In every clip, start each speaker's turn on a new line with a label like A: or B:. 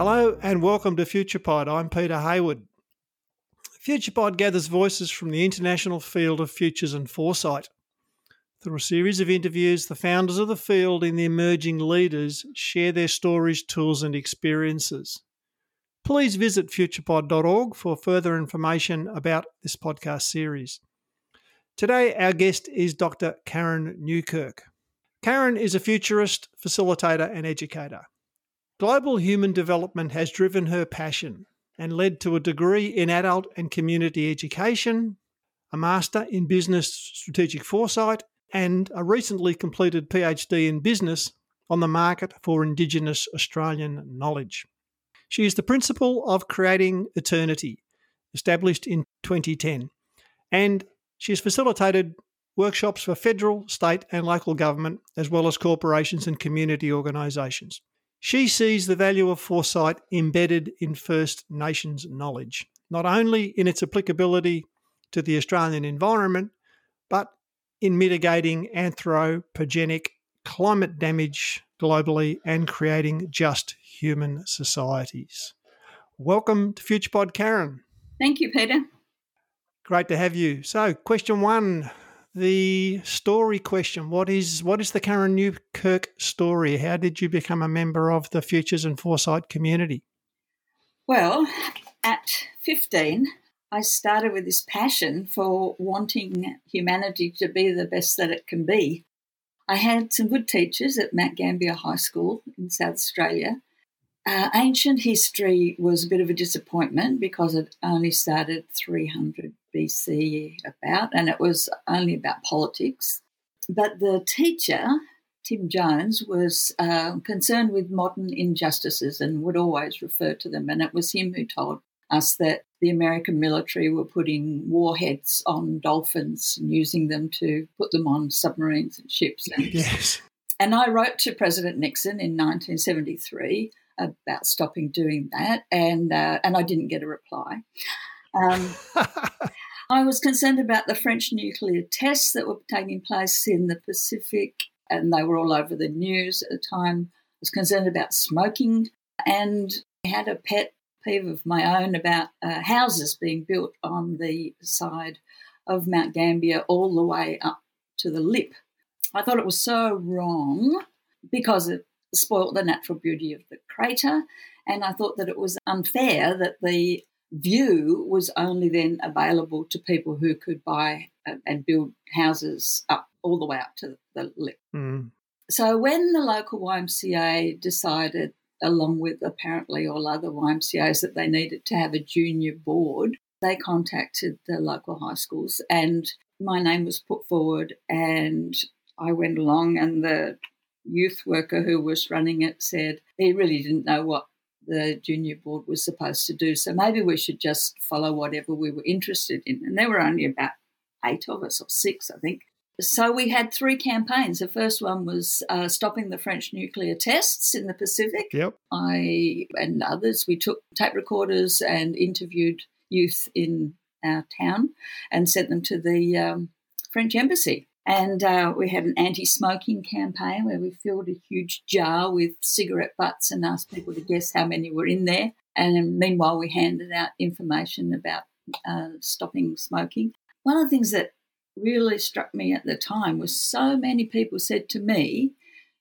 A: Hello and welcome to FuturePod. I'm Peter Hayward. FuturePod gathers voices from the international field of futures and foresight. Through a series of interviews, the founders of the field and the emerging leaders share their stories, tools, and experiences. Please visit futurepod.org for further information about this podcast series. Today, our guest is Dr. Karen Newkirk. Karen is a futurist, facilitator, and educator. Global human development has driven her passion and led to a degree in adult and community education, a master in business strategic foresight, and a recently completed PhD in business on the market for Indigenous Australian knowledge. She is the principal of Creating Eternity, established in 2010, and she has facilitated workshops for federal, state, and local government, as well as corporations and community organisations. She sees the value of foresight embedded in First Nations knowledge, not only in its applicability to the Australian environment, but in mitigating anthropogenic climate damage globally and creating just human societies. Welcome to FuturePod, Karen.
B: Thank you, Peter.
A: Great to have you. So, question one the story question. What is what is the Karen Newkirk story? How did you become a member of the Futures and Foresight community?
B: Well, at 15, I started with this passion for wanting humanity to be the best that it can be. I had some good teachers at Mount Gambier High School in South Australia. Uh, ancient history was a bit of a disappointment because it only started 300 BC about, and it was only about politics. But the teacher, Tim Jones, was uh, concerned with modern injustices and would always refer to them. And it was him who told us that the American military were putting warheads on dolphins and using them to put them on submarines and ships. And,
A: yes.
B: And I wrote to President Nixon in 1973 about stopping doing that, and uh, and I didn't get a reply. Um, I was concerned about the French nuclear tests that were taking place in the Pacific, and they were all over the news at the time. I was concerned about smoking, and I had a pet peeve of my own about uh, houses being built on the side of Mount Gambier all the way up to the lip. I thought it was so wrong because it spoilt the natural beauty of the crater, and I thought that it was unfair that the view was only then available to people who could buy and build houses up all the way up to the lip. Mm. So when the local YMCA decided, along with apparently all other YMCAs, that they needed to have a junior board, they contacted the local high schools and my name was put forward and I went along and the youth worker who was running it said he really didn't know what the junior board was supposed to do. So maybe we should just follow whatever we were interested in. And there were only about eight of us, or six, I think. So we had three campaigns. The first one was uh, stopping the French nuclear tests in the Pacific.
A: Yep.
B: I and others. We took tape recorders and interviewed youth in our town and sent them to the um, French embassy. And uh, we had an anti smoking campaign where we filled a huge jar with cigarette butts and asked people to guess how many were in there. And meanwhile, we handed out information about uh, stopping smoking. One of the things that really struck me at the time was so many people said to me,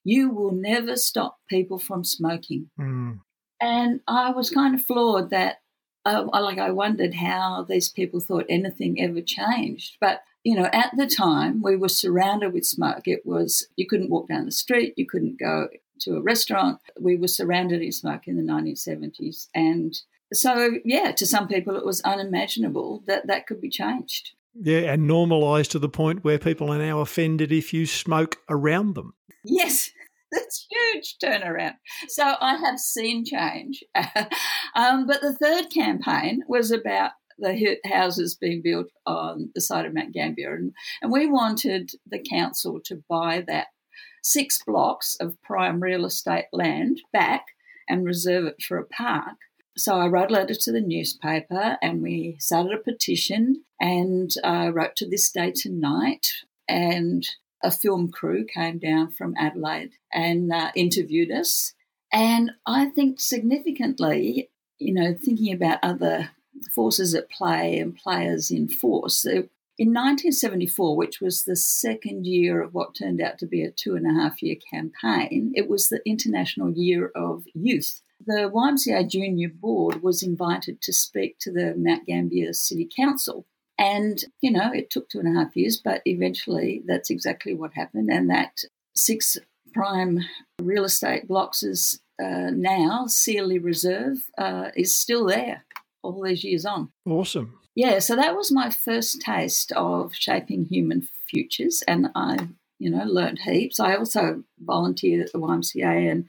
B: You will never stop people from smoking. Mm. And I was kind of floored that, uh, like, I wondered how these people thought anything ever changed. But you know, at the time we were surrounded with smoke. It was, you couldn't walk down the street, you couldn't go to a restaurant. We were surrounded in smoke in the 1970s. And so, yeah, to some people it was unimaginable that that could be changed.
A: Yeah, and normalised to the point where people are now offended if you smoke around them.
B: Yes, that's huge turnaround. So I have seen change. um, but the third campaign was about the houses being built on the side of Mount Gambier. And, and we wanted the council to buy that six blocks of prime real estate land back and reserve it for a park. So I wrote a letter to the newspaper and we started a petition and I wrote to this day tonight and a film crew came down from Adelaide and uh, interviewed us And I think significantly, you know, thinking about other forces at play and players in force, in 1974, which was the second year of what turned out to be a two and a half year campaign, it was the International Year of Youth. The YMCA Junior Board was invited to speak to the Mount Gambier City Council. And, you know, it took two and a half years, but eventually that's exactly what happened. And that six prime real estate blocks is uh, now, Searley Reserve, uh, is still there all these years on.
A: Awesome
B: yeah, so that was my first taste of shaping human futures, and I, you know, learned heaps. I also volunteered at the YMCA, and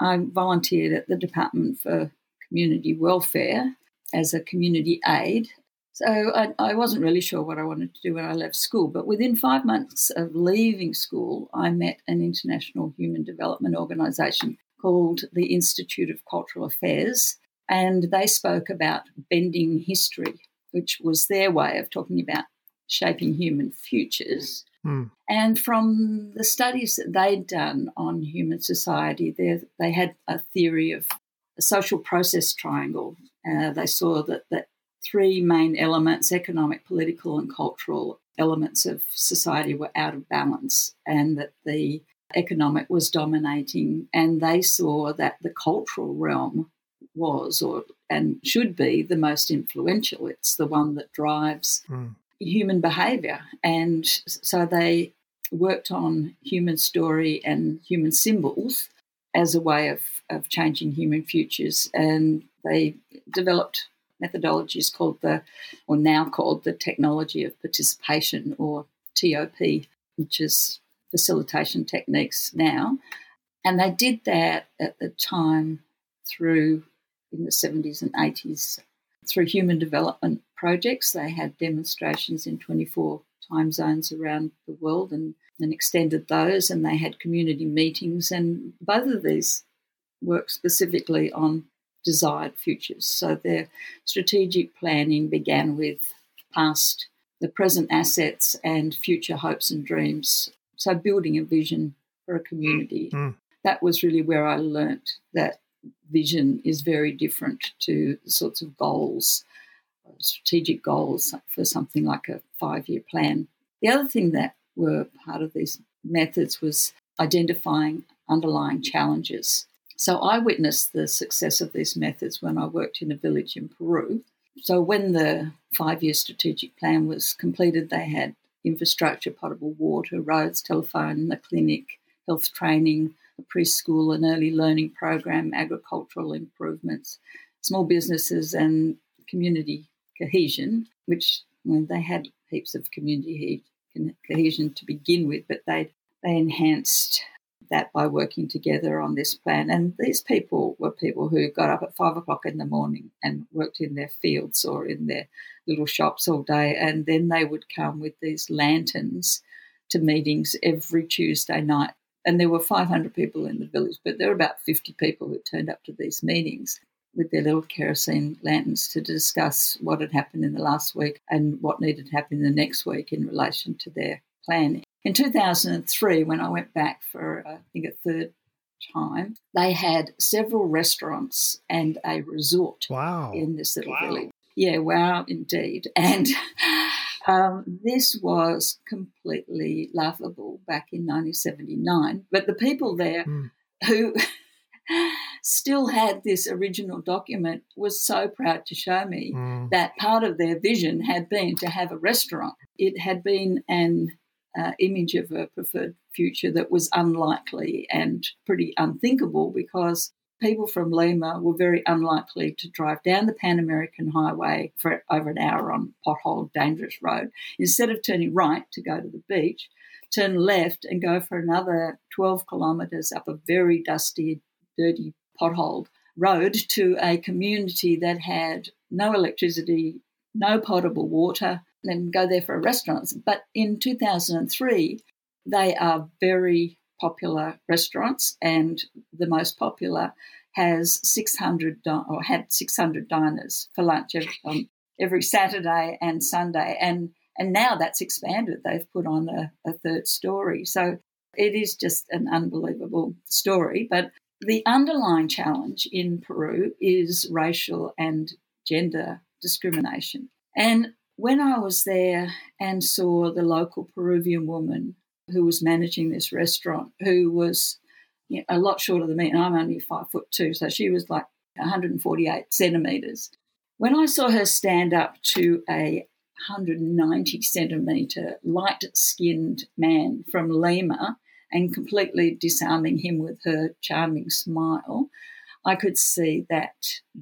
B: I volunteered at the Department for Community Welfare as a community aide. So I, I wasn't really sure what I wanted to do when I left school, but within five months of leaving school, I met an international human development organisation called the Institute of Cultural Affairs, and they spoke about bending history which was their way of talking about shaping human futures. Mm. And from the studies that they'd done on human society, they had a theory of a social process triangle. Uh, they saw that, that three main elements economic, political, and cultural elements of society were out of balance, and that the economic was dominating. And they saw that the cultural realm was or and should be the most influential. It's the one that drives mm. human behavior. And so they worked on human story and human symbols as a way of, of changing human futures. And they developed methodologies called the, or now called the technology of participation or TOP, which is facilitation techniques now. And they did that at the time through in the 70s and 80s through human development projects. They had demonstrations in 24 time zones around the world and, and extended those, and they had community meetings. And both of these work specifically on desired futures. So their strategic planning began with past, the present assets, and future hopes and dreams. So building a vision for a community. Mm. That was really where I learnt that vision is very different to the sorts of goals, uh, strategic goals for something like a five year plan. The other thing that were part of these methods was identifying underlying challenges. So I witnessed the success of these methods when I worked in a village in Peru. So when the five year strategic plan was completed, they had infrastructure, potable water, roads, telephone, the clinic, health training, preschool and early learning program, agricultural improvements, small businesses, and community cohesion, which well, they had heaps of community cohesion to begin with, but they they enhanced that by working together on this plan. And these people were people who got up at five o'clock in the morning and worked in their fields or in their little shops all day, and then they would come with these lanterns to meetings every Tuesday night and there were 500 people in the village, but there were about 50 people who turned up to these meetings with their little kerosene lanterns to discuss what had happened in the last week and what needed to happen in the next week in relation to their plan. In 2003, when I went back for, I think, a third time, they had several restaurants and a resort
A: wow.
B: in this little
A: wow.
B: village. Yeah, wow, indeed. And um, this was completely laughable back in 1979. But the people there mm. who still had this original document was so proud to show me mm. that part of their vision had been to have a restaurant. It had been an uh, image of a preferred future that was unlikely and pretty unthinkable because people from Lima were very unlikely to drive down the Pan American Highway for over an hour on potholed, dangerous road. Instead of turning right to go to the beach, turn left and go for another 12 kilometres up a very dusty, dirty, potholed road to a community that had no electricity, no potable water, and go there for a restaurant. But in 2003, they are very popular restaurants, and the most popular has 600 or had 600 diners for lunch every, um, every Saturday and Sunday, and and now that's expanded. They've put on a, a third story, so it is just an unbelievable story. But the underlying challenge in Peru is racial and gender discrimination. And when I was there and saw the local Peruvian woman who was managing this restaurant, who was you know, a lot shorter than me, and I'm only five foot two, so she was like 148 centimeters. When I saw her stand up to a 190 centimeter light skinned man from Lima and completely disarming him with her charming smile, I could see that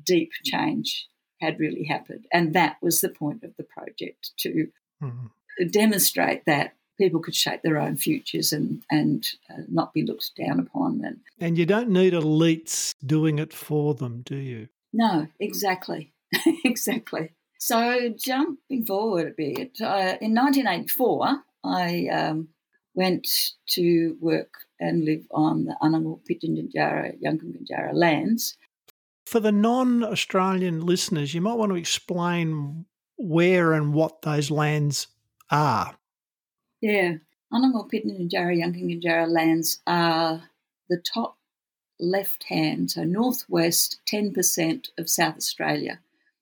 B: deep change had really happened. And that was the point of the project to mm-hmm. demonstrate that people could shape their own futures and, and uh, not be looked down upon. And,
A: and you don't need elites doing it for them, do you?
B: No, exactly. exactly. So, jumping forward a bit, uh, in 1984, I um, went to work and live on the Anangu Pitjantjatjara Yankunytjatjara lands.
A: For the non Australian listeners, you might want to explain where and what those lands are.
B: Yeah. Anangu Pitjantjatjara Yankunytjatjara lands are the top left hand, so northwest 10% of South Australia.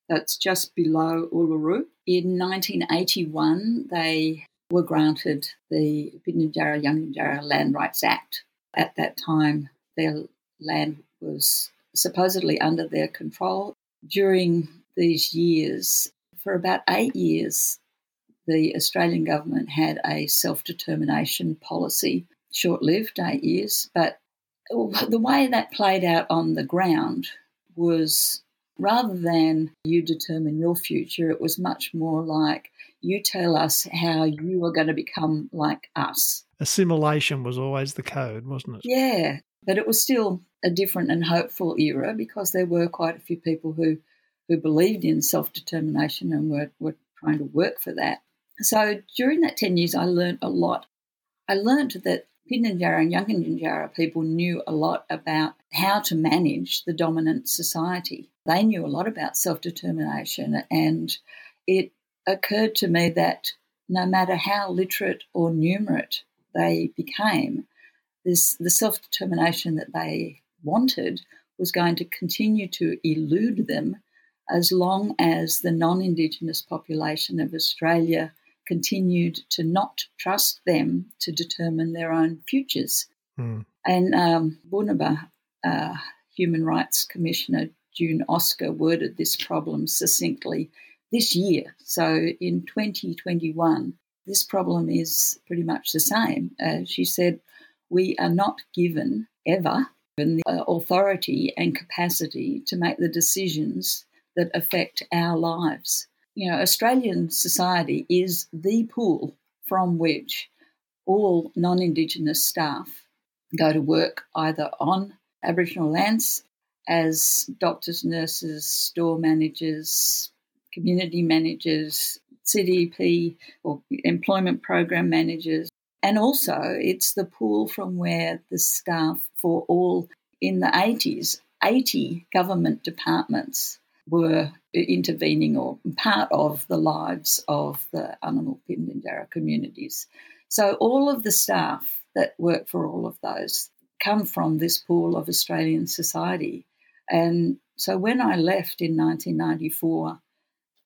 B: That's just below Uluru. In 1981, they were granted the Pitjantjatjara Yankunytjatjara Land Rights Act. At that time, their land was supposedly under their control. During these years, for about eight years, the Australian government had a self determination policy, short lived, eight years, but the way that played out on the ground was rather than you determine your future, it was much more like you tell us how you are going to become like us.
A: Assimilation was always the code, wasn't it?
B: Yeah, but it was still a different and hopeful era because there were quite a few people who, who believed in self determination and were, were trying to work for that. So during that 10 years, I learned a lot. I learned that Pitjantjatjara and Yankunytjatjara people knew a lot about how to manage the dominant society. They knew a lot about self determination, and it occurred to me that no matter how literate or numerate they became, this, the self determination that they wanted was going to continue to elude them as long as the non Indigenous population of Australia continued to not trust them to determine their own futures. Mm. And um, Bunuba, uh, Human Rights Commissioner June Oscar, worded this problem succinctly this year. So in 2021, this problem is pretty much the same. Uh, she said, We are not given ever given the authority and capacity to make the decisions that affect our lives. You know, Australian society is the pool from which all non Indigenous staff go to work either on Aboriginal lands as doctors, nurses, store managers, community managers, CDP or employment program managers. And also, it's the pool from where the staff for all in the 80s, 80 government departments were intervening or part of the lives of the Anangu Pitjantjatjara communities. So, all of the staff that work for all of those come from this pool of Australian society. And so, when I left in 1994,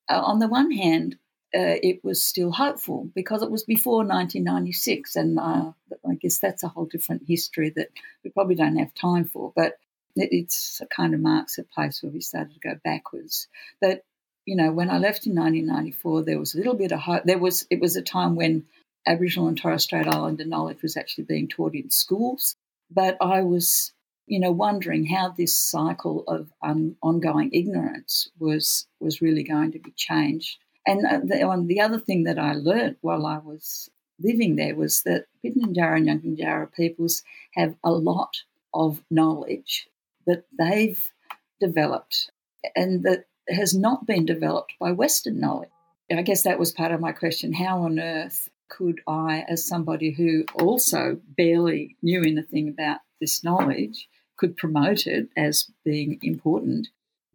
B: uh, on the one hand, uh, it was still hopeful because it was before 1996, and uh, I guess that's a whole different history that we probably don't have time for. But it's a kind of marks a place where we started to go backwards. But you know, when I left in 1994, there was a little bit of hope. There was it was a time when Aboriginal and Torres Strait Islander knowledge was actually being taught in schools, but I was you know, wondering how this cycle of um, ongoing ignorance was was really going to be changed. And uh, the, the other thing that I learnt while I was living there was that Pitjantjatjara and Yankunytjatjara peoples have a lot of knowledge that they've developed and that has not been developed by Western knowledge. I guess that was part of my question. How on earth could I, as somebody who also barely knew anything about this knowledge, could promote it as being important.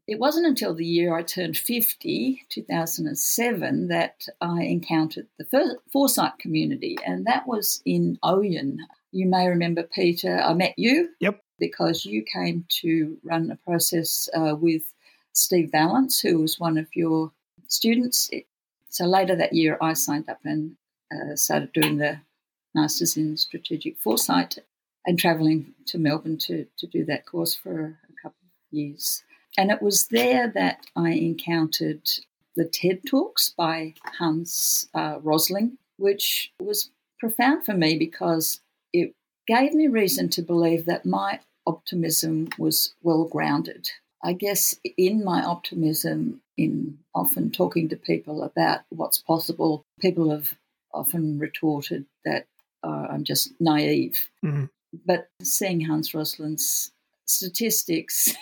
B: It wasn't until the year I turned 50, 2007, that I encountered the Foresight community, and that was in Ouyen. You may remember, Peter, I met you.
A: Yep.
B: Because you came to run a process uh, with Steve Vallance, who was one of your students. So later that year, I signed up and uh, started doing the Masters in Strategic Foresight and travelling to Melbourne to, to do that course for a couple of years. And it was there that I encountered the TED Talks by Hans uh, Rosling, which was profound for me because it gave me reason to believe that my optimism was well grounded. I guess in my optimism, in often talking to people about what's possible, people have often retorted that uh, I'm just naive. Mm-hmm. But seeing Hans Rosling's statistics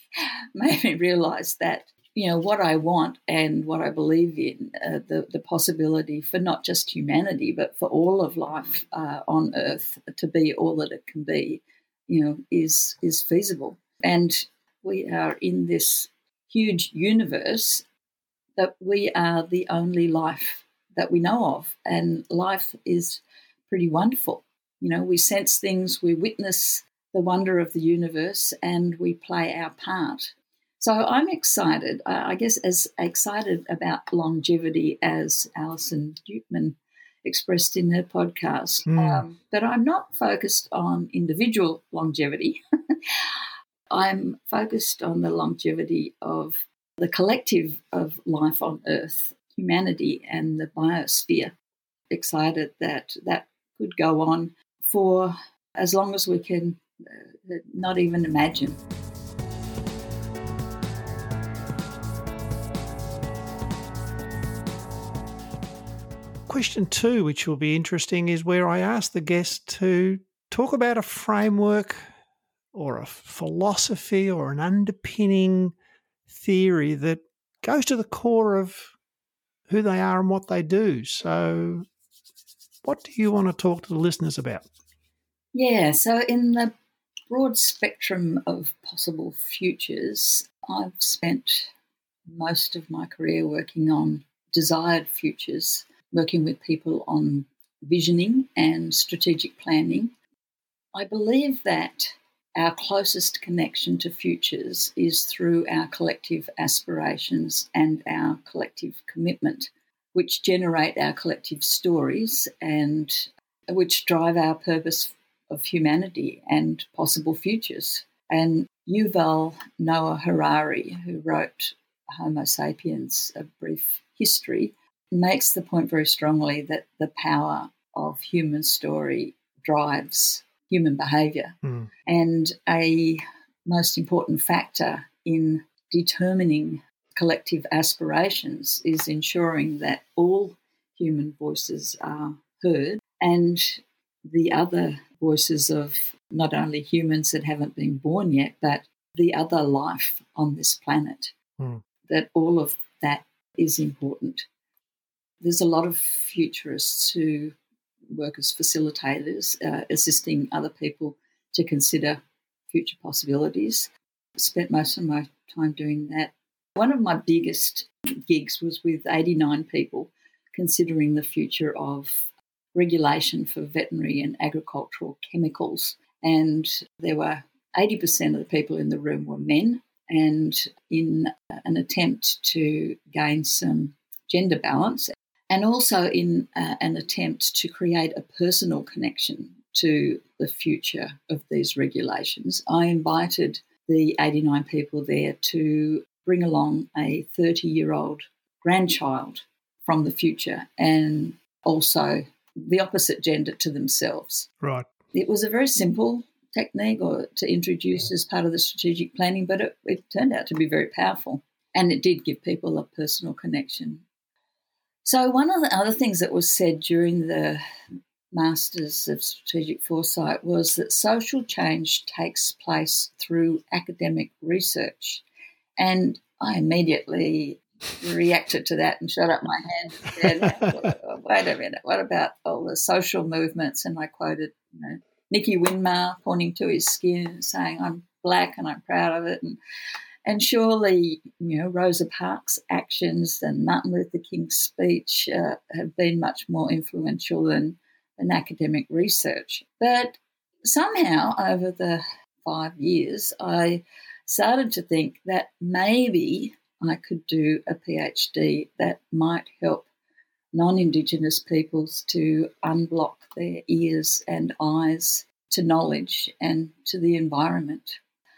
B: made me realize that you know what I want and what I believe in uh, the the possibility for not just humanity but for all of life uh, on Earth to be all that it can be, you know, is is feasible. And we are in this huge universe that we are the only life that we know of, and life is pretty wonderful. You know, we sense things, we witness the wonder of the universe, and we play our part. So I'm excited, I guess, as excited about longevity as Alison Dukeman expressed in her podcast. Mm. Um, but I'm not focused on individual longevity. I'm focused on the longevity of the collective of life on Earth, humanity, and the biosphere. Excited that that could go on for as long as we can uh, not even imagine.
A: Question two, which will be interesting, is where I ask the guest to talk about a framework or a philosophy or an underpinning theory that goes to the core of who they are and what they do. So, what do you want to talk to the listeners about?
B: Yeah, so in the broad spectrum of possible futures, I've spent most of my career working on desired futures, working with people on visioning and strategic planning. I believe that our closest connection to futures is through our collective aspirations and our collective commitment, which generate our collective stories and which drive our purpose of humanity and possible futures. And Yuval Noah Harari, who wrote Homo sapiens, A Brief History, makes the point very strongly that the power of human story drives human behaviour. Mm. And a most important factor in determining collective aspirations is ensuring that all human voices are heard and the other voices of not only humans that haven't been born yet, but the other life on this planet. Mm. That all of that is important. There's a lot of futurists who work as facilitators, uh, assisting other people to consider future possibilities. Spent most of my time doing that. One of my biggest gigs was with 89 people considering the future of regulation for veterinary and agricultural chemicals. And there were 80% of the people in the room were men. And in an attempt to gain some gender balance and also in uh, an attempt to create a personal connection to the future of these regulations, I invited the 89 people there to bring along a 30 year old grandchild from the future and also the opposite gender to themselves.
A: Right.
B: It was a very simple technique or to introduce as part of the strategic planning, but it, it turned out to be very powerful. And it did give people a personal connection so, one of the other things that was said during the Masters of Strategic Foresight was that social change takes place through academic research. And I immediately reacted to that and shut up my hand and said, wait a minute, what about all the social movements? And I quoted, you know, Nicky Winmar pointing to his skin and saying, I'm black and I'm proud of it. And and surely, you know, Rosa Parks' actions and Martin Luther King's speech uh, have been much more influential than, than academic research. But somehow, over the five years, I started to think that maybe I could do a PhD that might help non Indigenous peoples to unblock their ears and eyes to knowledge and to the environment.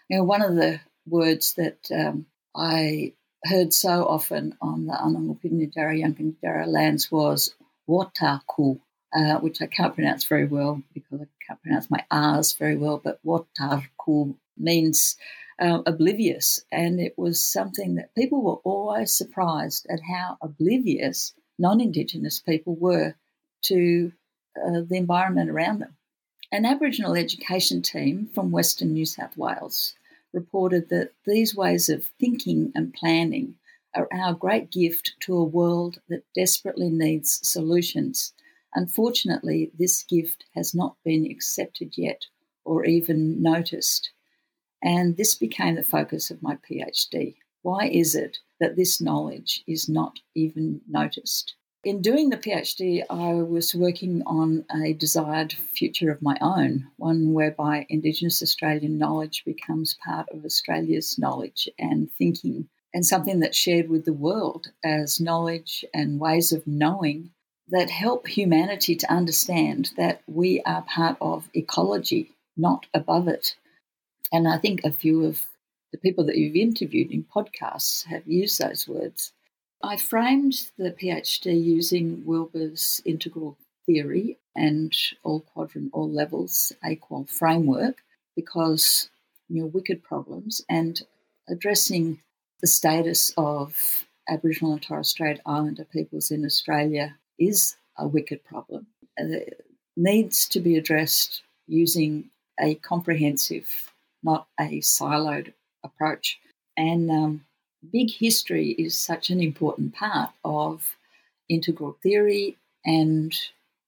B: You know, one of the words that um, I heard so often on the Anangu Pitjantjatjara lands was Watarku, uh, which I can't pronounce very well because I can't pronounce my R's very well, but Watarku means uh, oblivious. And it was something that people were always surprised at how oblivious non Indigenous people were to uh, the environment around them. An Aboriginal education team from Western New South Wales reported that these ways of thinking and planning are our great gift to a world that desperately needs solutions. Unfortunately, this gift has not been accepted yet or even noticed. And this became the focus of my PhD. Why is it that this knowledge is not even noticed? In doing the PhD, I was working on a desired future of my own, one whereby Indigenous Australian knowledge becomes part of Australia's knowledge and thinking, and something that's shared with the world as knowledge and ways of knowing that help humanity to understand that we are part of ecology, not above it. And I think a few of the people that you've interviewed in podcasts have used those words. I framed the PhD using Wilber's integral theory and all quadrant, all levels, AQAL framework because you know wicked problems and addressing the status of Aboriginal and Torres Strait Islander peoples in Australia is a wicked problem. It needs to be addressed using a comprehensive, not a siloed approach. And um, big history is such an important part of integral theory and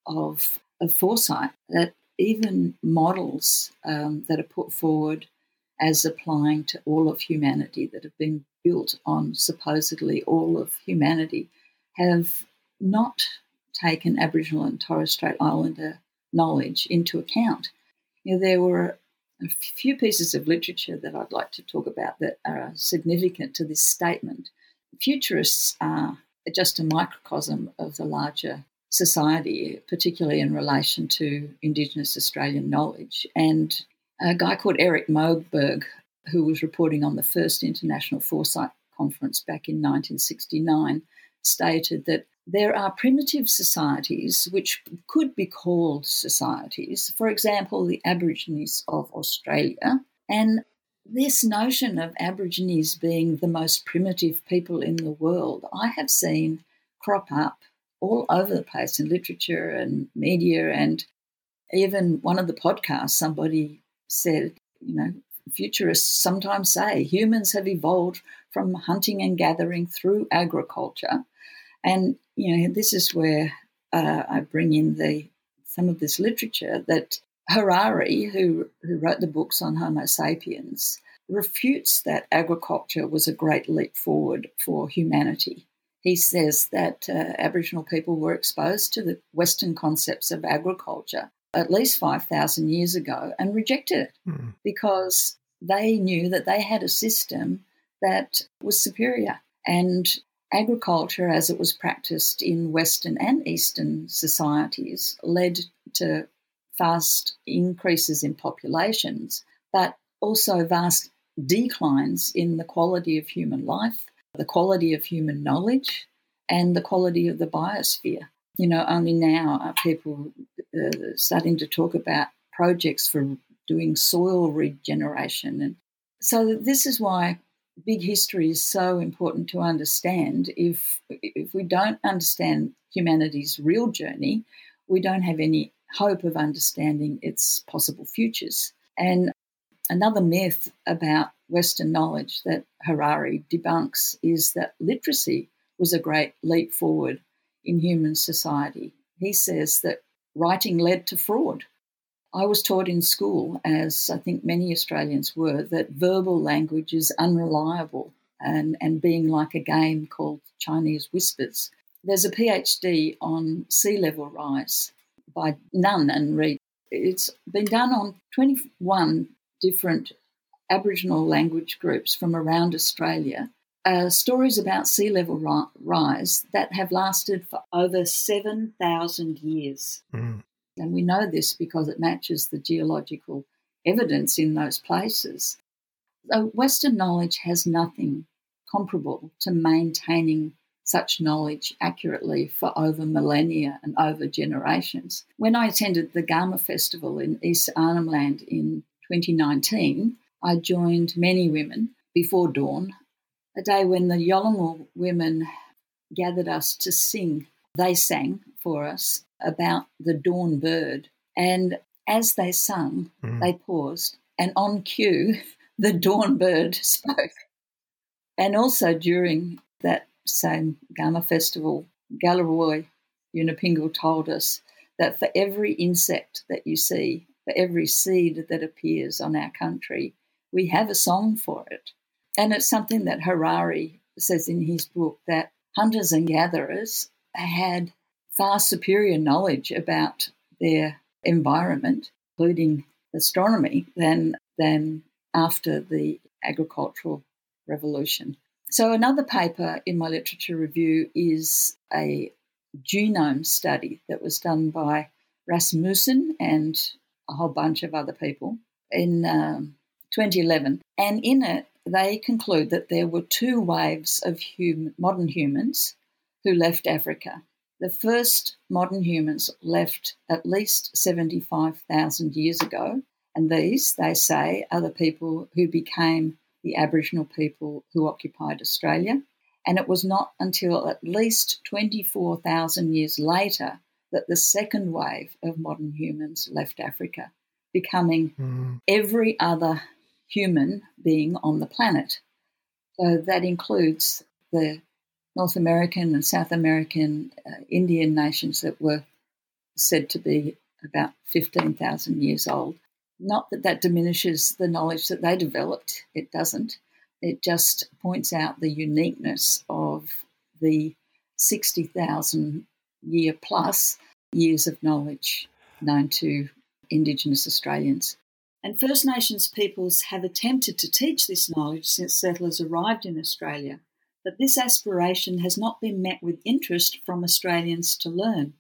B: of, of foresight that even models um, that are put forward as applying to all of humanity that have been built on supposedly all of humanity have not taken Aboriginal and Torres Strait Islander knowledge into account. You know, there were a few pieces of literature that I'd like to talk about that are significant to this statement. Futurists are just a microcosm of the larger society, particularly in relation to Indigenous Australian knowledge. And a guy called Eric Moberg, who was reporting on the first International Foresight Conference back in 1969, stated that there are primitive societies which could be called societies, for example, the Aborigines of Australia. And this notion of Aborigines being the most primitive people in the world, I have seen crop up all over the place in literature and media. And even one of the podcasts, somebody said, you know, futurists sometimes say humans have evolved from hunting and gathering through agriculture and you know, this is where uh, I bring in the some of this literature that Harari, who who wrote the books on Homo sapiens, refutes that agriculture was a great leap forward for humanity. He says that uh, Aboriginal people were exposed to the Western concepts of agriculture at least 5,000 years ago and rejected it mm. because they knew that they had a system that was superior. And agriculture as it was practiced in Western and Eastern societies led to fast increases in populations, but also vast declines in the quality of human life, the quality of human knowledge, and the quality of the biosphere. You know, only now are people uh, starting to talk about projects for doing soil regeneration. And so, this is why big history is so important to understand. If if we don't understand humanity's real journey, we don't have any hope of understanding its possible futures. And another myth about Western knowledge that Harari debunks is that literacy was a great leap forward in human society. He says that writing led to fraud. I was taught in school, as I think many Australians were, that verbal language is unreliable and, and being like a game called Chinese whispers. There's a PhD on sea level rise by Nunn and Reid. It's been done on 21 different Aboriginal language groups from around Australia uh, stories about sea level ri- rise that have lasted for over 7,000 years.
A: Mm.
B: And we know this because it matches the geological evidence in those places. So Western knowledge has nothing comparable to maintaining such knowledge accurately for over millennia and over generations. When I attended the Garma Festival in East Arnhem Land in 2019, I joined many women before dawn, a day when the Yolngu women gathered us to sing. They sang for us about the dawn bird. And as they sung, mm. they paused, and on cue, the dawn bird spoke. And also during that same Garma festival, Galarrwuy Yunupingu told us that for every insect that you see, for every seed that appears on our country, we have a song for it. And it's something that Harari says in his book that hunters and gatherers had far superior knowledge about their environment, including astronomy, than, than after the agricultural revolution. So, another paper in my literature review is a genome study that was done by Rasmussen and a whole bunch of other people in um, 2011. And in it, they conclude that there were two waves of hum- modern humans who left Africa. The first modern humans left at least 75,000 years ago, and these, they say, are the people who became the Aboriginal people who occupied Australia. And it was not until at least 24,000 years later that the second wave of modern humans left Africa, becoming mm. every other human being on the planet. So that includes the North American and South American uh, Indian nations that were said to be about 15,000 years old. Not that that diminishes the knowledge that they developed, it doesn't. It just points out the uniqueness of the 60,000 year plus years of knowledge known to Indigenous Australians. And First Nations peoples have attempted to teach this knowledge since settlers arrived in Australia, but this aspiration has not been met with interest from Australians to learn.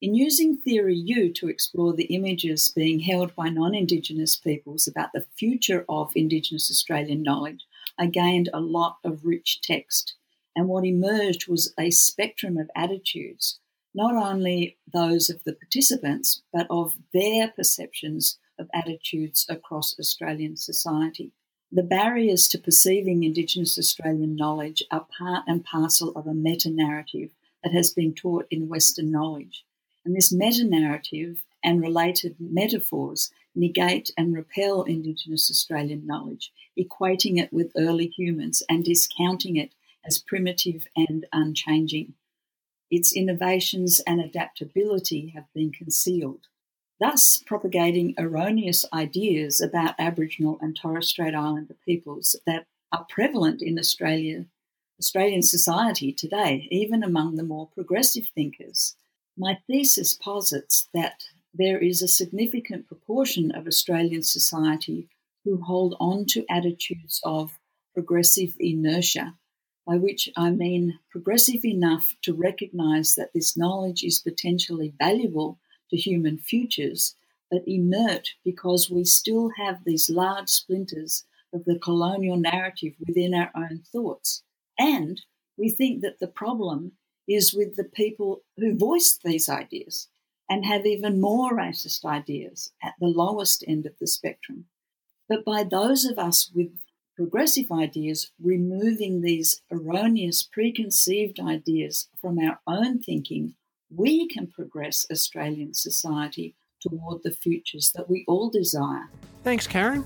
B: In using Theory U to explore the images being held by non Indigenous peoples about the future of Indigenous Australian knowledge, I gained a lot of rich text. And what emerged was a spectrum of attitudes, not only those of the participants, but of their perceptions of attitudes across Australian society. The barriers to perceiving Indigenous Australian knowledge are part and parcel of a meta narrative that has been taught in Western knowledge. And this meta narrative and related metaphors negate and repel Indigenous Australian knowledge, equating it with early humans and discounting it as primitive and unchanging. Its innovations and adaptability have been concealed thus propagating erroneous ideas about Aboriginal and Torres Strait Islander peoples that are prevalent in Australia, Australian society today, even among the more progressive thinkers. My thesis posits that there is a significant proportion of Australian society who hold on to attitudes of progressive inertia, by which I mean progressive enough to recognise that this knowledge is potentially valuable to human futures, but inert because we still have these large splinters of the colonial narrative within our own thoughts. And we think that the problem is with the people who voiced these ideas and have even more racist ideas at the lowest end of the spectrum. But by those of us with progressive ideas removing these erroneous preconceived ideas from our own thinking we can progress Australian society toward the futures that we all desire.
A: Thanks, Karen.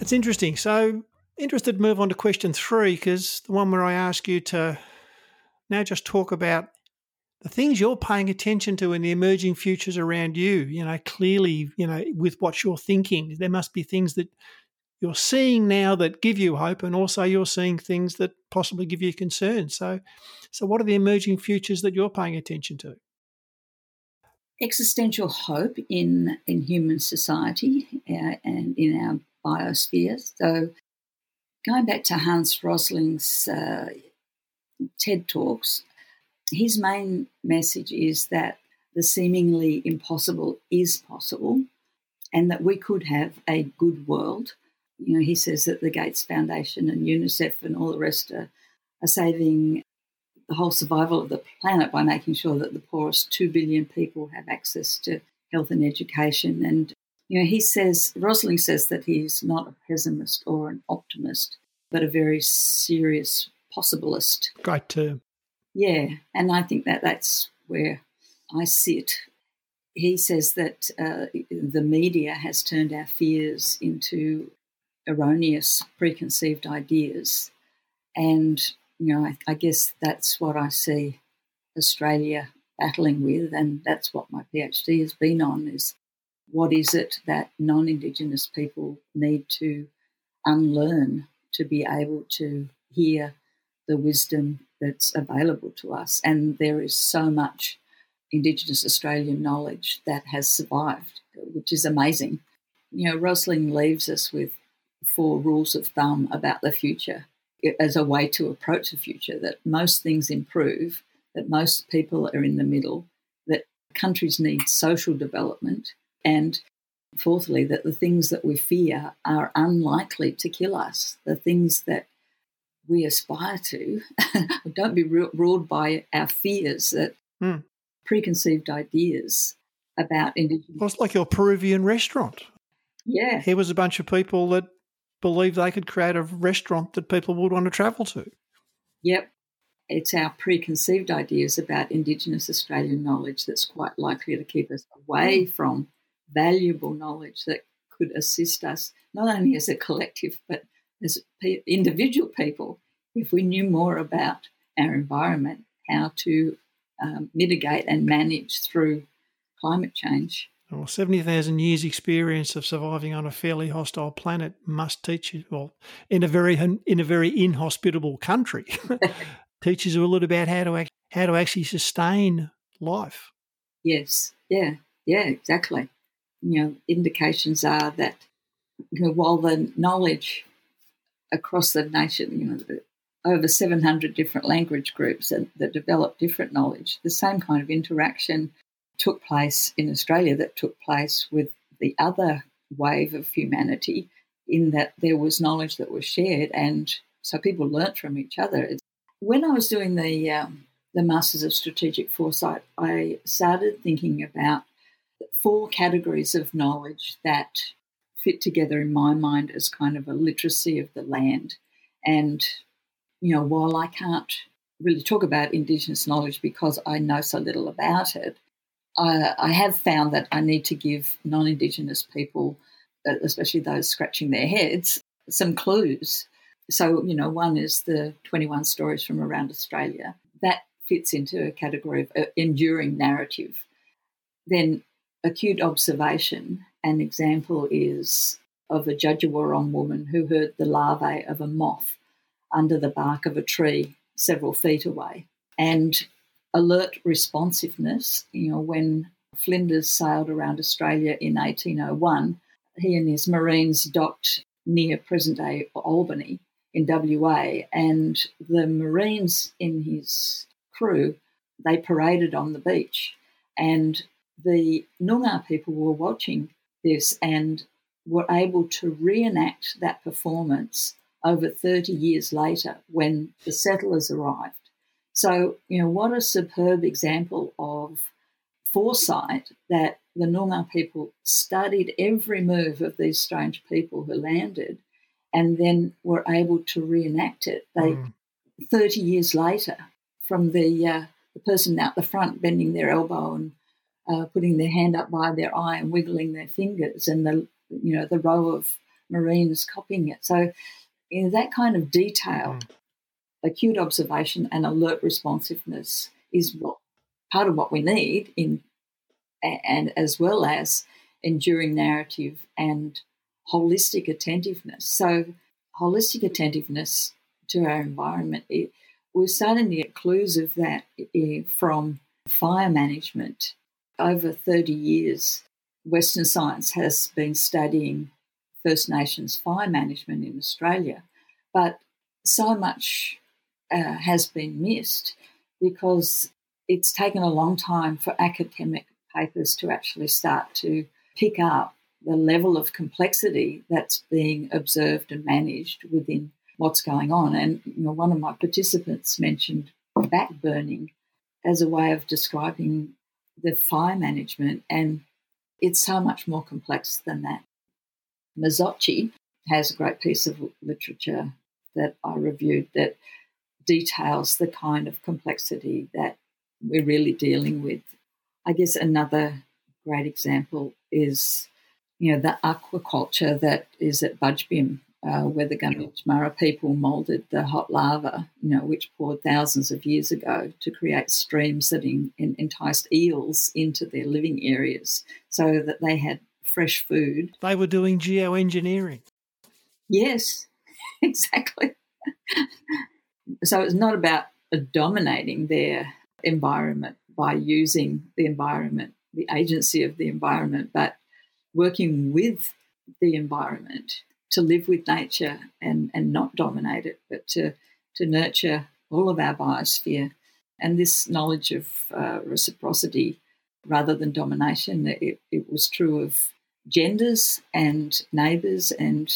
A: It's interesting. So, interested to move on to question three, because the one where I ask you to now just talk about the things you're paying attention to in the emerging futures around you. You know, clearly, you know, with what you're thinking, there must be things that you're seeing now that give you hope, and also you're seeing things that possibly give you concern. So, so what are the emerging futures that you're paying attention to?
B: Existential hope in in human society uh, and in our biosphere. So, going back to Hans Rosling's uh, TED talks, his main message is that the seemingly impossible is possible and that we could have a good world. You know, he says that the Gates Foundation and UNICEF and all the rest are, are saving the whole survival of the planet by making sure that the poorest 2 billion people have access to health and education. And, you know, he says, Rosling says that he's not a pessimist or an optimist, but a very serious possibilist.
A: Great term.
B: Yeah, and I think that that's where I sit. He says that uh, the media has turned our fears into erroneous preconceived ideas. And, you know, I, I guess that's what I see Australia battling with, and that's what my PhD has been on is what is it that non Indigenous people need to unlearn to be able to hear the wisdom that's available to us. And there is so much Indigenous Australian knowledge that has survived, which is amazing. You know, Rosling leaves us with four rules of thumb about the future as a way to approach the future that most things improve, that most people are in the middle, that countries need social development, and fourthly, that the things that we fear are unlikely to kill us. The things that we aspire to. Don't be ruled by our fears that mm. preconceived ideas about indigenous.
A: Well, it's like your Peruvian restaurant.
B: Yeah.
A: Here was a bunch of people that believed they could create a restaurant that people would want to travel to.
B: Yep. It's our preconceived ideas about Indigenous Australian knowledge that's quite likely to keep us away hmm. from valuable knowledge that could assist us, not only as a collective, but as individual people, if we knew more about our environment, how to um, mitigate and manage through climate change.
A: Well, 70,000 years' experience of surviving on a fairly hostile planet must teach you, well, in a very, in a very inhospitable country, teaches you a little about how to, how to actually sustain life.
B: Yes, yeah, yeah, exactly. You know, indications are that you know, while the knowledge across the nation, you know, over 700 different language groups that, that develop different knowledge. The same kind of interaction took place in Australia that took place with the other wave of humanity, in that there was knowledge that was shared, and so people learnt from each other. When I was doing the um, the Masters of Strategic Foresight, I started thinking about four categories of knowledge that fit together in my mind as kind of a literacy of the land. And, you know, while I can't really talk about Indigenous knowledge because I know so little about it, I, have found that I need to give non Indigenous people, uh, especially those scratching their heads, some clues. So, you know, one is the 21 stories from around Australia. That fits into a category of uh, enduring narrative. Then acute observation an example is of a Djadjawurrung woman who heard the larvae of a moth under the bark of a tree several feet away. And alert responsiveness, you know, when Flinders sailed around Australia in 1801, he and his Marines docked near present day Albany in WA, and the Marines in his crew they paraded on the beach, and the Noongar people were watching this and were able to reenact that performance over 30 years later when the settlers arrived. So, you know, what a superb example of foresight that the Noongar people studied every move of these strange people who landed and then were able to reenact it. They, mm. 30 years later, from the, uh, the person out the front bending their elbow and uh, putting their hand up by their eye and wiggling their fingers, and the you know the row of Marines copying it. So you know, that kind of detail, mm. Acute observation, and alert responsiveness is what part of what we need in, and as well as enduring narrative and holistic attentiveness. So, holistic attentiveness to our environment, it, we're starting to get clues of that from fire management. Over 30 years, Western science has been studying First Nations fire management in Australia, but so much uh, has been missed because it's taken a long time for academic papers to actually start to pick up the level of complexity that's being observed and managed within what's going on. And you know, one of my participants mentioned backburning as a way of describing the fire management, and it's so much more complex than that. Mazzocchi has a great piece of literature that I reviewed that details the kind of complexity that we're really dealing with. I guess another great example is, you know, the aquaculture that is at Budj Bim, uh, where the Gunditjmara people moulded the hot lava, you know, which poured thousands of years ago to create streams that in, in, enticed eels into their living areas so that they had fresh food.
A: They were doing geoengineering.
B: Yes, exactly. So it's not about dominating their environment by using the environment, the agency of the environment, but working with the environment to live with nature and, and not dominate it, but to, to nurture all of our biosphere. And this knowledge of uh, reciprocity rather than domination, it, it was true of genders and neighbours. And,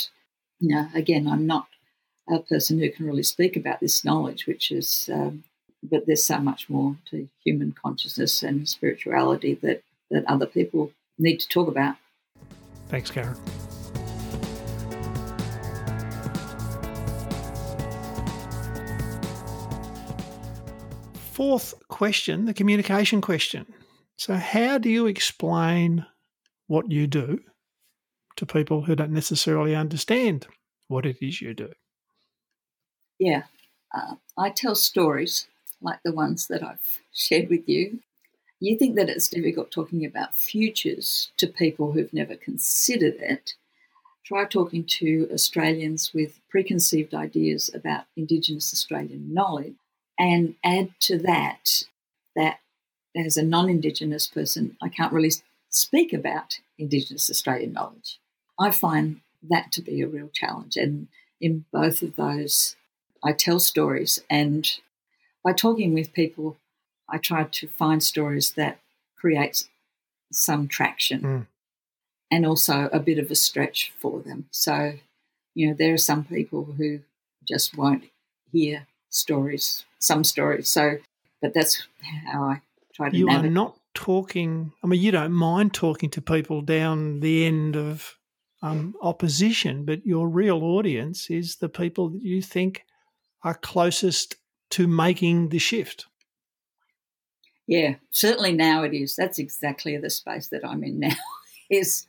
B: you know, again, I'm not a person who can really speak about this knowledge, which is, um, but there's so much more to human consciousness and spirituality that, that other people need to talk about.
A: Thanks, Karen. Fourth question the communication question. So, how do you explain what you do to people who don't necessarily understand what it is you do?
B: Yeah, uh, I tell stories like the ones that I've shared with you. You think that it's difficult talking about futures to people who've never considered it. Try talking to Australians with preconceived ideas about Indigenous Australian knowledge and add to that that as a non Indigenous person, I can't really speak about Indigenous Australian knowledge. I find that to be a real challenge. And in both of those, I tell stories. And by talking with people, I try to find stories that create some traction mm. and also a bit of a stretch for them. So, you know, there are some people who just won't hear stories, some stories. So, but that's how I try to.
A: You navigate. are not talking. I mean, you don't mind talking to people down the end of um, opposition, but your real audience is the people that you think are closest to making the shift.
B: Yeah, certainly now it is. That's exactly the space that I'm in now. is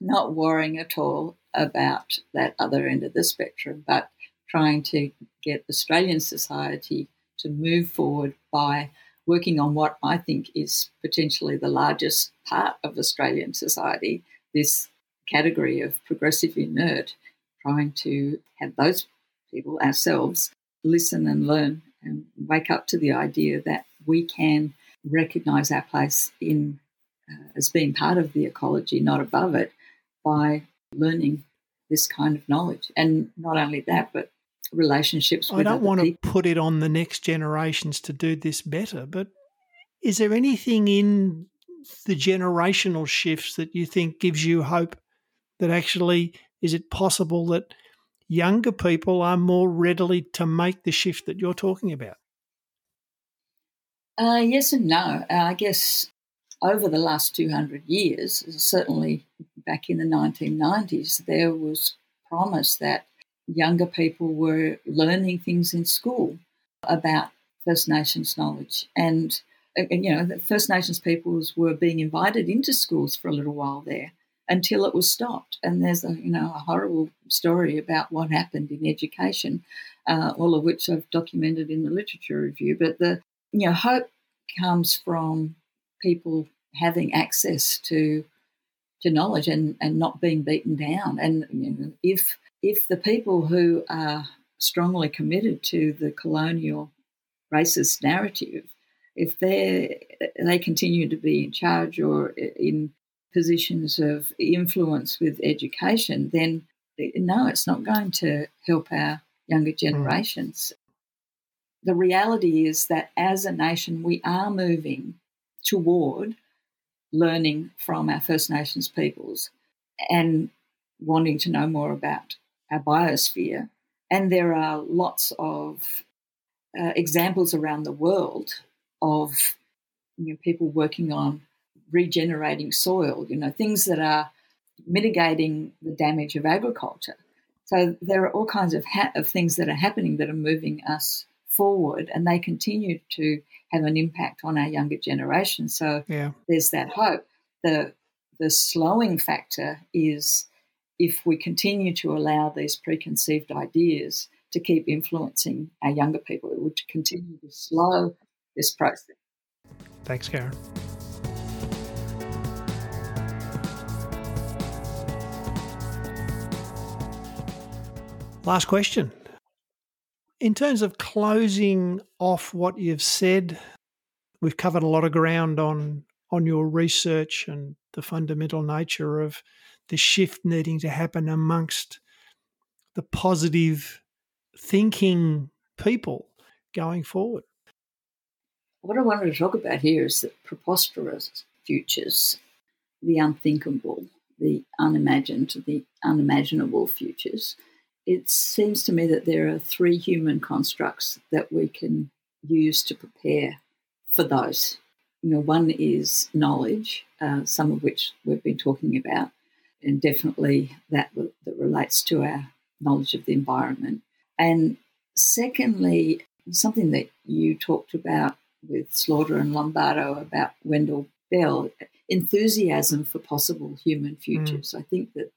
B: not worrying at all about that other end of the spectrum, but trying to get Australian society to move forward by working on what I think is potentially the largest part of Australian society, this category of progressive inert, trying to have those people, ourselves, listen and learn and wake up to the idea that we can recognize our place in uh, as being part of the ecology, not above it, by learning this kind of knowledge. And not only that, but relationships I
A: don't want
B: people.
A: to put it on the next generations to do this better, but is there anything in the generational shifts that you think gives you hope that actually is it possible that younger people are more readily to make the shift that you're talking about?
B: Uh, yes and no. Uh, I guess over the last 200 years, certainly back in the 1990s, there was promise that younger people were learning things in school about First Nations knowledge. And, and you know, First Nations peoples were being invited into schools for a little while there until it was stopped. And there's a you know a horrible story about what happened in education, uh, all of which I've documented in the literature review. But the you know hope comes from people having access to to knowledge and, and not being beaten down. And you know, if if the people who are strongly committed to the colonial racist narrative, if they they continue to be in charge or in positions of influence with education, then no, it's not going to help our younger hmm. generations. Mm. The reality is that as a nation, we are moving toward learning from our First Nations peoples and wanting to know more about our biosphere. And there are lots of uh, examples around the world of you know, people working on regenerating soil, you know, things that are mitigating the damage of agriculture. So there are all kinds of, ha- of things that are happening that are moving us forward, and they continue to have an impact on our younger generation. So yeah. there's that hope. The the slowing factor is if we continue to allow these preconceived ideas to keep influencing our younger people, it would continue to slow this process.
A: Thanks, Karen. Last question. In terms of closing off what you've said, we've covered a lot of ground on on your research and the fundamental nature of the shift needing to happen amongst the positive thinking people going forward.
B: What I wanted to talk about here is the preposterous futures, the unthinkable, the unimagined, the unimaginable futures it seems to me that there are three human constructs that we can use to prepare for those. You know, one is knowledge, uh, some of which we've been talking about, and definitely that that relates to our knowledge of the environment. And secondly, something that you talked about with Slaughter and Lombardo about Wendell Bell, enthusiasm for possible human futures. Mm. I think that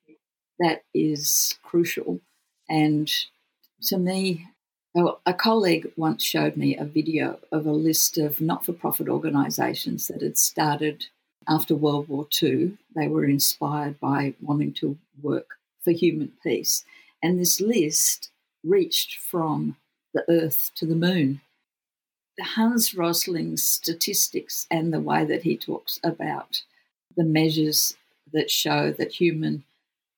B: that is crucial and to me, a colleague once showed me a video of a list of not for profit organisations that had started after World War II. They were inspired by wanting to work for human peace. And this list reached from the Earth to the moon. Hans Rosling's statistics and the way that he talks about the measures that show that human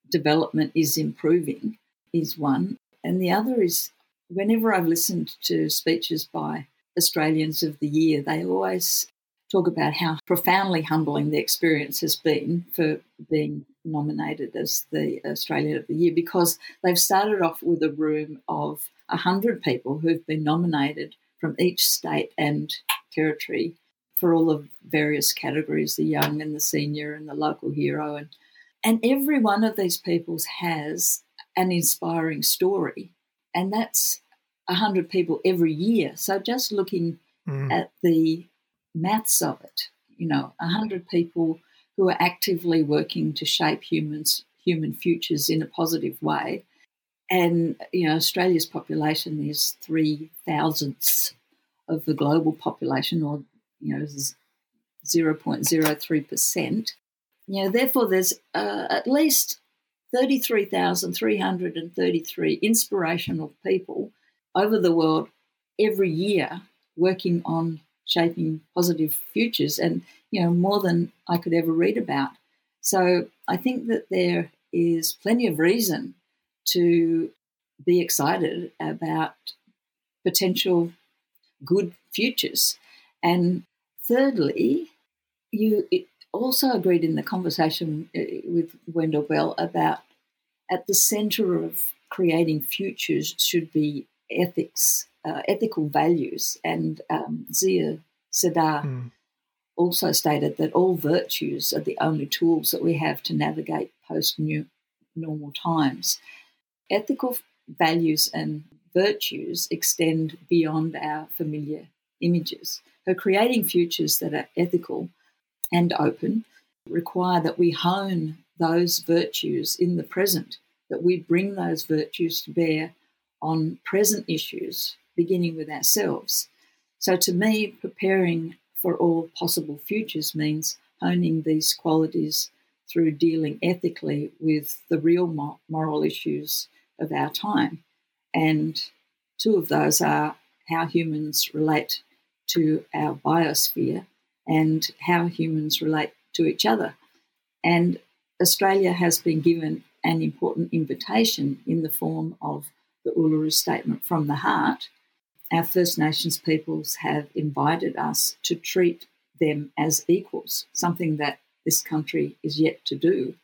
B: development is improving is one. And the other is whenever I've listened to speeches by Australians of the Year, they always talk about how profoundly humbling the experience has been for being nominated as the Australian of the Year because they've started off with a room of 100 people who've been nominated from each state and territory for all the various categories the young and the senior and the local hero and and every one of these peoples has an inspiring story. And that's 100 people every year. So just looking mm. at the maths of it, you know, 100 people who are actively working to shape humans human futures in a positive way. And, you know, Australia's population is three thousandths of the global population, or, you know, 0.03%. You know, therefore, there's uh, at least 33,333 inspirational people over the world every year working on shaping positive futures and you know more than I could ever read about. So I think that there is plenty of reason to be excited about potential good futures. And thirdly, you also agreed in the conversation uh, with Wendell Bell about at the center of creating futures should be ethics, uh, ethical values. And um, Zia Sardar mm. also stated that all virtues are the only tools that we have to navigate post new normal times. Ethical values and virtues extend beyond our familiar images. So, creating futures that are ethical and open require that we hone those virtues in the present, that we bring those virtues to bear on present issues, beginning with ourselves. So, to me, preparing for all possible futures means honing these qualities through dealing ethically with the real moral issues of our time. And two of those are how humans relate to our biosphere and how humans relate to each other. And Australia has been given an important invitation in the form of the Uluru Statement from the Heart. Our First Nations peoples have invited us to treat them as equals, something that this country is yet to do.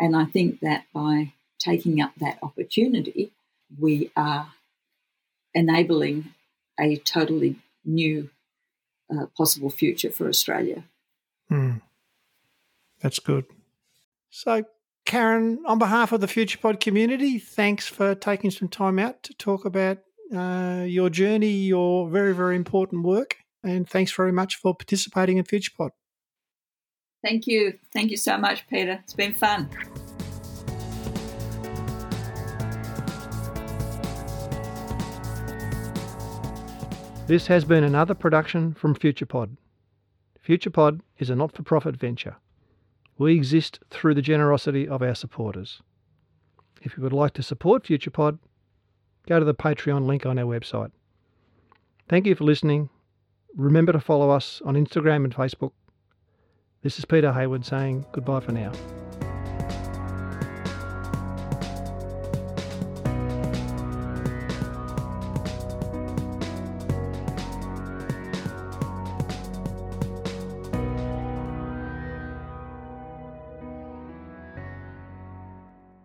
B: And I think that by taking up that opportunity, we are enabling a totally new uh, possible future for Australia.
A: Mm. That's good. So, Karen, on behalf of the FuturePod community, thanks for taking some time out to talk about uh, your journey, your very, very important work, and thanks very much for participating in FuturePod.
B: Thank you. Thank you so much, Peter. It's been fun.
A: This has been another production from FuturePod. FuturePod is a not for profit venture. We exist through the generosity of our supporters. If you would like to support FuturePod, go to the Patreon link on our website. Thank you for listening. Remember to follow us on Instagram and Facebook. This is Peter Hayward saying goodbye for now.